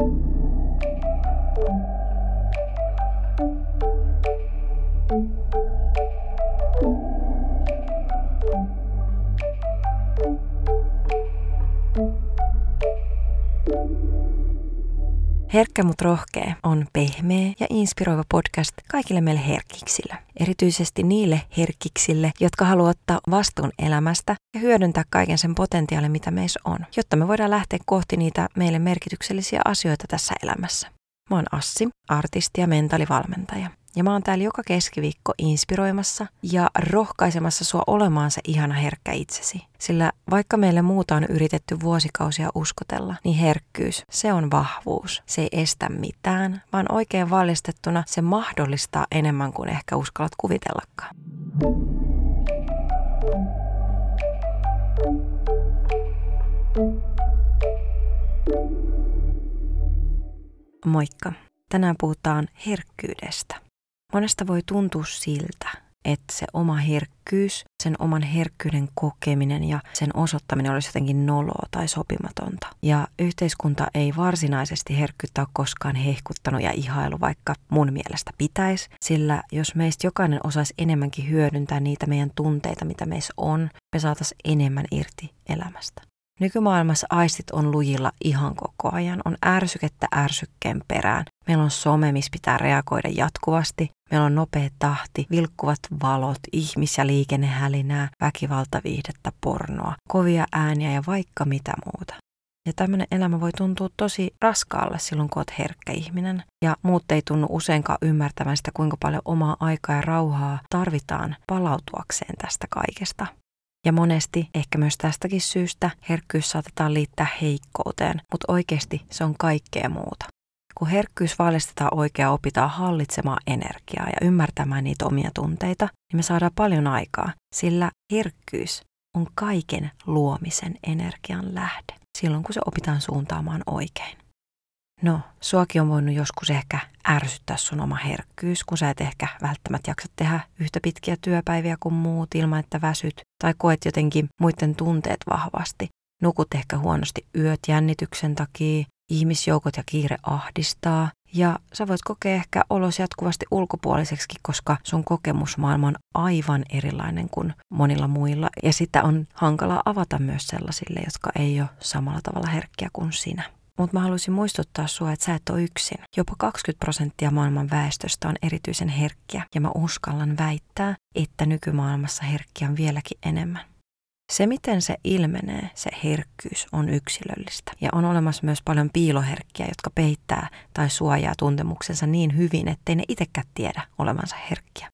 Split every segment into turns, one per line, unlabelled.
Thank you. Herkkä mut rohkea on pehmeä ja inspiroiva podcast kaikille meille herkiksille. Erityisesti niille herkiksille, jotka haluavat ottaa vastuun elämästä ja hyödyntää kaiken sen potentiaalin, mitä meissä on, jotta me voidaan lähteä kohti niitä meille merkityksellisiä asioita tässä elämässä. Mä oon Assi, artisti ja mentaalivalmentaja. Ja mä oon täällä joka keskiviikko inspiroimassa ja rohkaisemassa sua olemaan se ihana herkkä itsesi. Sillä vaikka meille muuta on yritetty vuosikausia uskotella, niin herkkyys, se on vahvuus. Se ei estä mitään, vaan oikein valistettuna se mahdollistaa enemmän kuin ehkä uskallat kuvitellakaan. Moikka! Tänään puhutaan herkkyydestä. Monesta voi tuntua siltä, että se oma herkkyys, sen oman herkkyyden kokeminen ja sen osoittaminen olisi jotenkin noloa tai sopimatonta. Ja yhteiskunta ei varsinaisesti herkkyyttä ole koskaan hehkuttanut ja ihailu, vaikka mun mielestä pitäisi, sillä jos meistä jokainen osaisi enemmänkin hyödyntää niitä meidän tunteita, mitä meissä on, me saataisiin enemmän irti elämästä. Nykymaailmassa aistit on lujilla ihan koko ajan. On ärsykettä ärsykkeen perään. Meillä on some, missä pitää reagoida jatkuvasti. Meillä on nopea tahti, vilkkuvat valot, ihmis- ja liikennehälinää, väkivaltaviihdettä, pornoa, kovia ääniä ja vaikka mitä muuta. Ja tämmöinen elämä voi tuntua tosi raskaalle silloin, kun olet herkkä ihminen. Ja muut ei tunnu useinkaan ymmärtävän sitä, kuinka paljon omaa aikaa ja rauhaa tarvitaan palautuakseen tästä kaikesta. Ja monesti, ehkä myös tästäkin syystä, herkkyys saatetaan liittää heikkouteen, mutta oikeasti se on kaikkea muuta. Kun herkkyys valistetaan oikein opitaan hallitsemaan energiaa ja ymmärtämään niitä omia tunteita, niin me saadaan paljon aikaa, sillä herkkyys on kaiken luomisen energian lähde, silloin kun se opitaan suuntaamaan oikein. No, suakin on voinut joskus ehkä ärsyttää sun oma herkkyys, kun sä et ehkä välttämättä jaksa tehdä yhtä pitkiä työpäiviä kuin muut ilman, että väsyt, tai koet jotenkin muiden tunteet vahvasti. Nukut ehkä huonosti yöt jännityksen takia, ihmisjoukot ja kiire ahdistaa, ja sä voit kokea ehkä olos jatkuvasti ulkopuoliseksi, koska sun kokemusmaailma on aivan erilainen kuin monilla muilla. Ja sitä on hankala avata myös sellaisille, jotka ei ole samalla tavalla herkkiä kuin sinä. Mutta mä haluaisin muistuttaa sua, että sä et ole yksin. Jopa 20 prosenttia maailman väestöstä on erityisen herkkiä ja mä uskallan väittää, että nykymaailmassa herkkiä on vieläkin enemmän. Se, miten se ilmenee, se herkkyys, on yksilöllistä. Ja on olemassa myös paljon piiloherkkiä, jotka peittää tai suojaa tuntemuksensa niin hyvin, ettei ne itsekään tiedä olevansa herkkiä.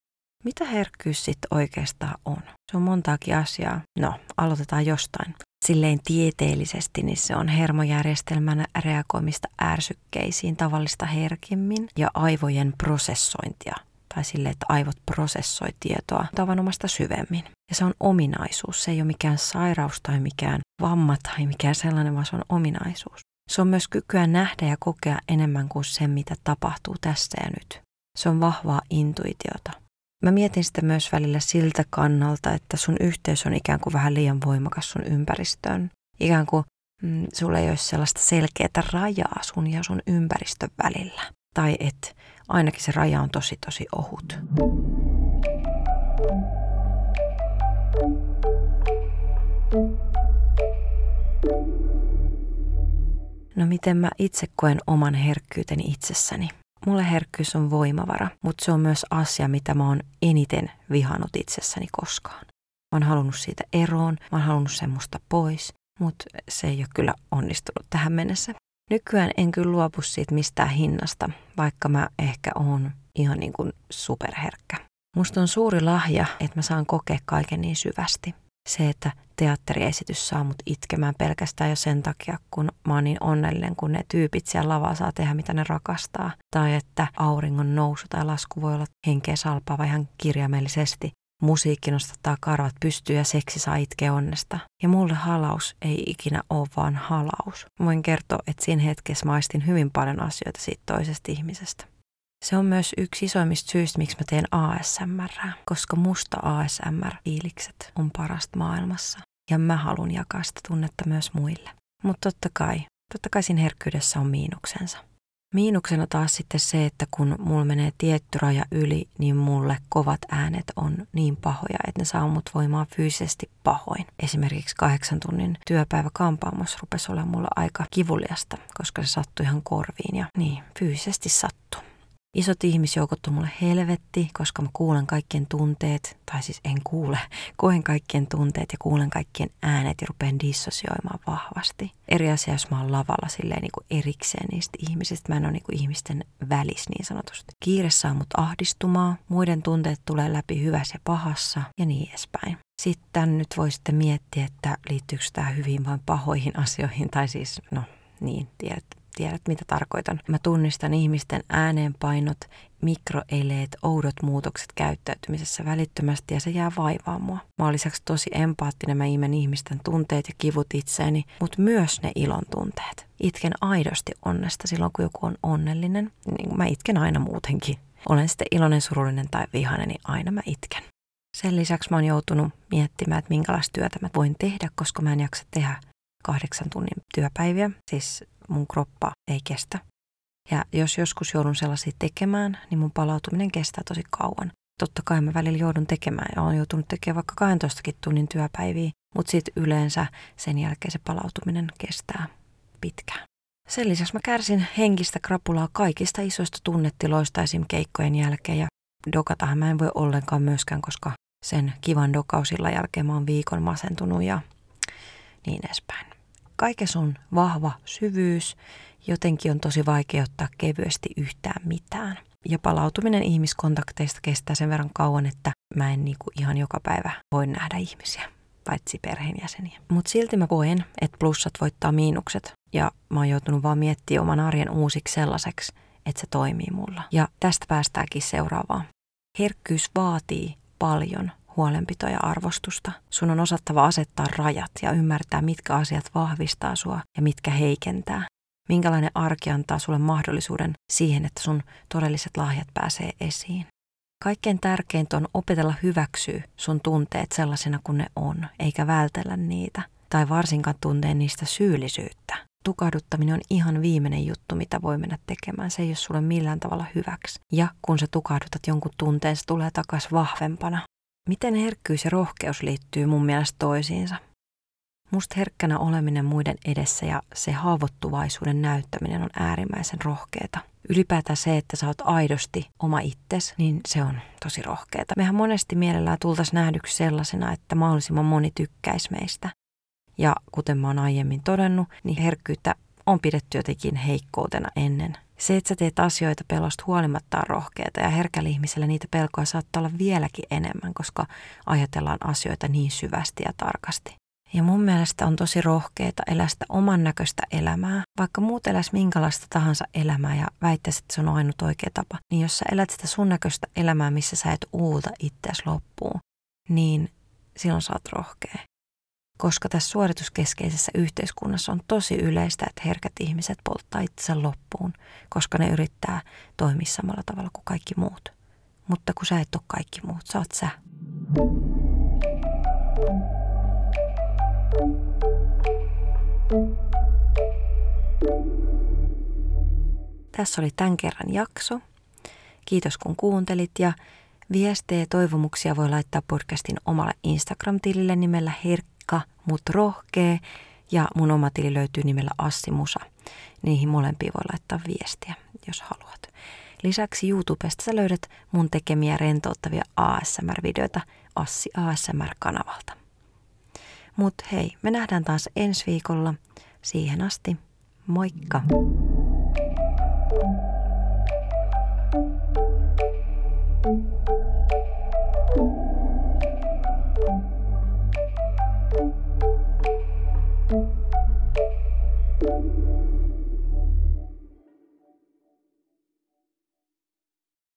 Mitä herkkyys sitten oikeastaan on? Se on montaakin asiaa. No, aloitetaan jostain silleen tieteellisesti, niin se on hermojärjestelmän reagoimista ärsykkeisiin tavallista herkimmin ja aivojen prosessointia tai sille, että aivot prosessoi tietoa tavanomasta syvemmin. Ja se on ominaisuus, se ei ole mikään sairaus tai mikään vamma tai mikään sellainen, vaan se on ominaisuus. Se on myös kykyä nähdä ja kokea enemmän kuin se, mitä tapahtuu tässä ja nyt. Se on vahvaa intuitiota. Mä mietin sitä myös välillä siltä kannalta, että sun yhteys on ikään kuin vähän liian voimakas sun ympäristöön. Ikään kuin mm, sulla ei olisi sellaista selkeää rajaa sun ja sun ympäristön välillä. Tai että ainakin se raja on tosi tosi ohut. No miten mä itse koen oman herkkyyteni itsessäni? Mulle herkkyys on voimavara, mutta se on myös asia, mitä mä oon eniten vihannut itsessäni koskaan. Mä oon halunnut siitä eroon, mä oon halunnut semmoista pois, mutta se ei ole kyllä onnistunut tähän mennessä. Nykyään en kyllä luopu siitä mistään hinnasta, vaikka mä ehkä oon ihan niin kuin superherkkä. Musta on suuri lahja, että mä saan kokea kaiken niin syvästi se, että teatteriesitys saa mut itkemään pelkästään jo sen takia, kun mä oon niin onnellinen, kun ne tyypit siellä lavaa saa tehdä, mitä ne rakastaa. Tai että auringon nousu tai lasku voi olla henkeä salpaava ihan kirjaimellisesti. Musiikki nostattaa karvat pystyy ja seksi saa itkeä onnesta. Ja mulle halaus ei ikinä ole vaan halaus. Voin kertoa, että siinä hetkessä maistin hyvin paljon asioita siitä toisesta ihmisestä. Se on myös yksi isoimmista syistä, miksi mä teen ASMR, koska musta ASMR-fiilikset on parasta maailmassa. Ja mä haluan jakaa sitä tunnetta myös muille. Mutta totta kai, Totta kai siinä herkkyydessä on miinuksensa. Miinuksena taas sitten se, että kun mulla menee tietty raja yli, niin mulle kovat äänet on niin pahoja, että ne saa mut voimaan fyysisesti pahoin. Esimerkiksi kahdeksan tunnin työpäivä kampaamossa rupesi olla mulla aika kivuliasta, koska se sattui ihan korviin ja niin, fyysisesti sattuu. Isot ihmisjoukot on mulle helvetti, koska mä kuulen kaikkien tunteet, tai siis en kuule, koen kaikkien tunteet ja kuulen kaikkien äänet ja rupean dissosioimaan vahvasti. Eri asia, jos mä oon lavalla silleen niin kuin erikseen niistä ihmisistä, mä en ole niin kuin ihmisten välis niin sanotusti. Kiire saa mut ahdistumaan, muiden tunteet tulee läpi hyvässä ja pahassa ja niin edespäin. Sitten nyt voi sitten miettiä, että liittyykö tämä hyvin vain pahoihin asioihin, tai siis, no niin, tiedät, tiedät mitä tarkoitan. Mä tunnistan ihmisten ääneenpainot, mikroeleet, oudot muutokset käyttäytymisessä välittömästi ja se jää vaivaa mua. Mä oon lisäksi tosi empaattinen, mä imen ihmisten tunteet ja kivut itseeni, mutta myös ne ilon tunteet. Itken aidosti onnesta silloin, kun joku on onnellinen. Niin mä itken aina muutenkin. Olen sitten iloinen, surullinen tai vihainen, niin aina mä itken. Sen lisäksi mä oon joutunut miettimään, että minkälaista työtä mä voin tehdä, koska mä en jaksa tehdä kahdeksan tunnin työpäiviä. Siis mun kroppa ei kestä. Ja jos joskus joudun sellaisia tekemään, niin mun palautuminen kestää tosi kauan. Totta kai mä välillä joudun tekemään ja olen joutunut tekemään vaikka 12 tunnin työpäiviä, mutta sitten yleensä sen jälkeen se palautuminen kestää pitkään. Sen lisäksi mä kärsin henkistä krapulaa kaikista isoista tunnetiloista esim. keikkojen jälkeen ja dokatahan mä en voi ollenkaan myöskään, koska sen kivan dokausilla jälkeen mä oon viikon masentunut ja niin edespäin kaikessa on vahva syvyys, jotenkin on tosi vaikea ottaa kevyesti yhtään mitään. Ja palautuminen ihmiskontakteista kestää sen verran kauan, että mä en niinku ihan joka päivä voi nähdä ihmisiä, paitsi perheenjäseniä. Mutta silti mä koen, että plussat voittaa miinukset. Ja mä oon joutunut vaan miettimään oman arjen uusiksi sellaiseksi, että se toimii mulla. Ja tästä päästäänkin seuraavaan. Herkkyys vaatii paljon huolenpitoa ja arvostusta. Sun on osattava asettaa rajat ja ymmärtää, mitkä asiat vahvistaa sua ja mitkä heikentää. Minkälainen arki antaa sulle mahdollisuuden siihen, että sun todelliset lahjat pääsee esiin. Kaikkein tärkeintä on opetella hyväksyä sun tunteet sellaisena kuin ne on, eikä vältellä niitä, tai varsinkaan tunteen niistä syyllisyyttä. Tukahduttaminen on ihan viimeinen juttu, mitä voi mennä tekemään. Se ei ole sulle millään tavalla hyväksi. Ja kun sä tukahdutat jonkun tunteen, se tulee takaisin vahvempana. Miten herkkyys ja rohkeus liittyy mun mielestä toisiinsa? Musta herkkänä oleminen muiden edessä ja se haavoittuvaisuuden näyttäminen on äärimmäisen rohkeeta. Ylipäätään se, että sä oot aidosti oma itses, niin se on tosi rohkeeta. Mehän monesti mielellään tultaisiin nähdyksi sellaisena, että mahdollisimman moni tykkäisi meistä. Ja kuten mä oon aiemmin todennut, niin herkkyyttä on pidetty jotenkin heikkoutena ennen se, että sä teet asioita pelosta huolimatta on rohkeata ja herkällä ihmisellä niitä pelkoja saattaa olla vieläkin enemmän, koska ajatellaan asioita niin syvästi ja tarkasti. Ja mun mielestä on tosi rohkeata elää sitä oman näköistä elämää. Vaikka muut eläis minkälaista tahansa elämää ja väittäisi, että se on ainut oikea tapa, niin jos sä elät sitä sun näköistä elämää, missä sä et uuta itseäsi loppuun, niin silloin sä oot rohkea koska tässä suorituskeskeisessä yhteiskunnassa on tosi yleistä, että herkät ihmiset polttaa itsensä loppuun, koska ne yrittää toimia samalla tavalla kuin kaikki muut. Mutta kun sä et ole kaikki muut, sä oot sä. Tässä oli tämän kerran jakso. Kiitos kun kuuntelit ja viestejä ja toivomuksia voi laittaa podcastin omalle Instagram-tilille nimellä Herkkä raikka, mutta rohkea ja mun oma tili löytyy nimellä Assi Musa. Niihin molempiin voi laittaa viestiä, jos haluat. Lisäksi YouTubesta sä löydät mun tekemiä rentouttavia ASMR-videoita Assi ASMR-kanavalta. Mut hei, me nähdään taas ensi viikolla. Siihen asti, moikka! thank you